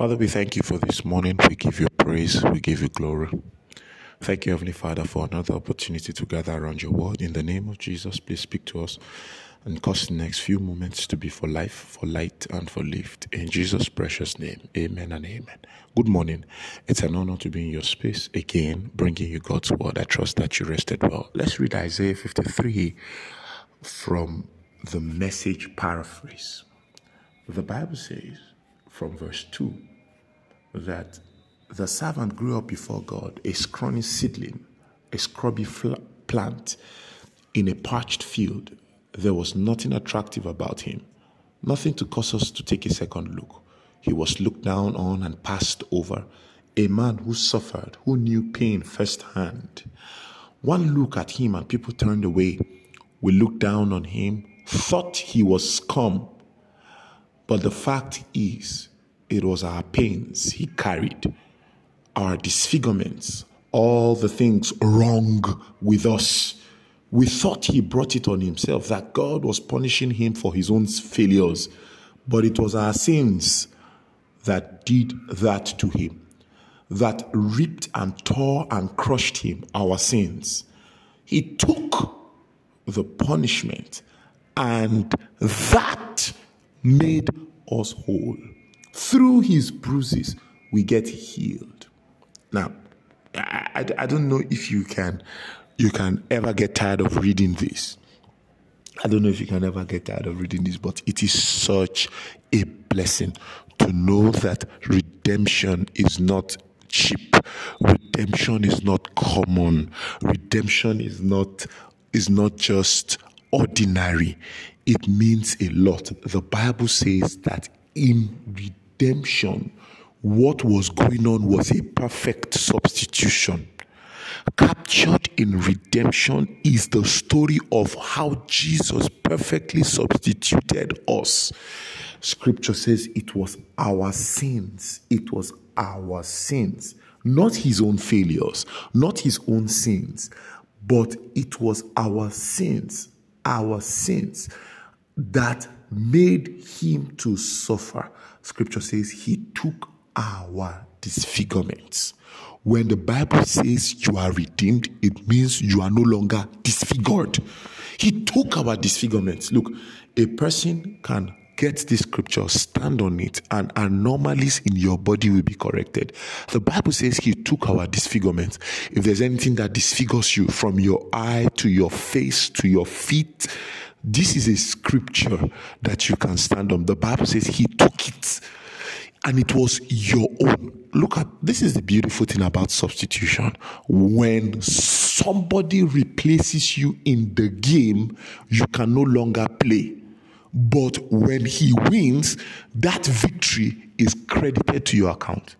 Father, we thank you for this morning. We give you praise. We give you glory. Thank you, Heavenly Father, for another opportunity to gather around your word. In the name of Jesus, please speak to us and cause the next few moments to be for life, for light, and for lift. In Jesus' precious name, amen and amen. Good morning. It's an honor to be in your space again, bringing you God's word. I trust that you rested well. Let's read Isaiah 53 from the message paraphrase. The Bible says, from verse 2 that the servant grew up before God, a scrawny seedling, a scrubby fl- plant in a parched field. There was nothing attractive about him, nothing to cause us to take a second look. He was looked down on and passed over, a man who suffered, who knew pain firsthand. One look at him and people turned away. We looked down on him, thought he was scum. But the fact is, it was our pains he carried, our disfigurements, all the things wrong with us. We thought he brought it on himself, that God was punishing him for his own failures, but it was our sins that did that to him, that ripped and tore and crushed him, our sins. He took the punishment, and that made us whole. Through his bruises, we get healed. Now, I, I, I don't know if you can you can ever get tired of reading this. I don't know if you can ever get tired of reading this, but it is such a blessing to know that redemption is not cheap. Redemption is not common. Redemption is not is not just ordinary. It means a lot. The Bible says that in redemption, what was going on was a perfect substitution. Captured in redemption is the story of how Jesus perfectly substituted us. Scripture says it was our sins. It was our sins, not his own failures, not his own sins, but it was our sins, our sins that made him to suffer. Scripture says he took our disfigurements. When the Bible says you are redeemed, it means you are no longer disfigured. He took our disfigurements. Look, a person can get this scripture, stand on it, and anomalies in your body will be corrected. The Bible says He took our disfigurements. If there's anything that disfigures you from your eye to your face to your feet, this is a scripture that you can stand on. The Bible says He took it and it was your own. Look at this is the beautiful thing about substitution. When somebody replaces you in the game, you can no longer play. But when he wins, that victory is credited to your account.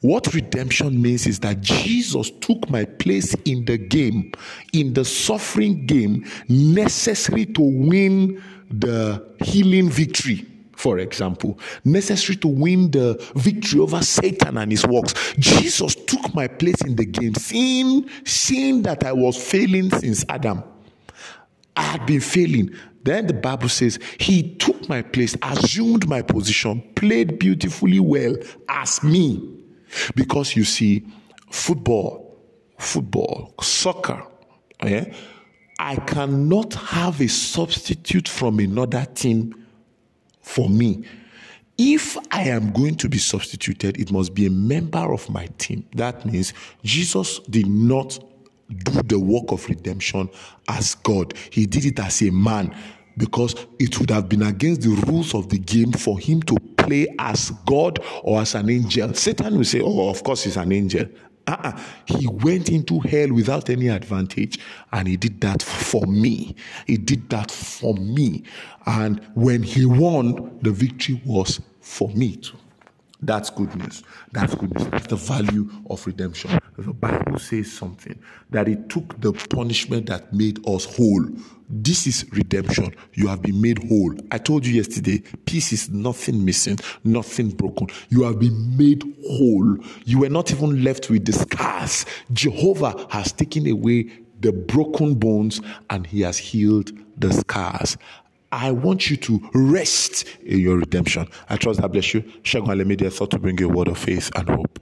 What redemption means is that Jesus took my place in the game, in the suffering game necessary to win the healing victory for example, necessary to win the victory over Satan and his works. Jesus took my place in the game, seeing, seeing that I was failing since Adam. I had been failing. Then the Bible says he took my place, assumed my position, played beautifully well as me. Because you see, football, football, soccer, yeah, I cannot have a substitute from another team for me. If I am going to be substituted, it must be a member of my team. That means Jesus did not do the work of redemption as God, He did it as a man because it would have been against the rules of the game for him to play as God or as an angel. Satan will say, Oh, of course, he's an angel. Uh-uh. He went into hell without any advantage, and he did that for me. He did that for me. And when he won, the victory was for me too. That's good news. That's good news. That's the value of redemption. The Bible says something that it took the punishment that made us whole. This is redemption. You have been made whole. I told you yesterday, peace is nothing missing, nothing broken. You have been made whole. You were not even left with the scars. Jehovah has taken away the broken bones and he has healed the scars. I want you to rest in your redemption. I trust that bless you. Shagun Alemide thought to bring you a word of faith and hope.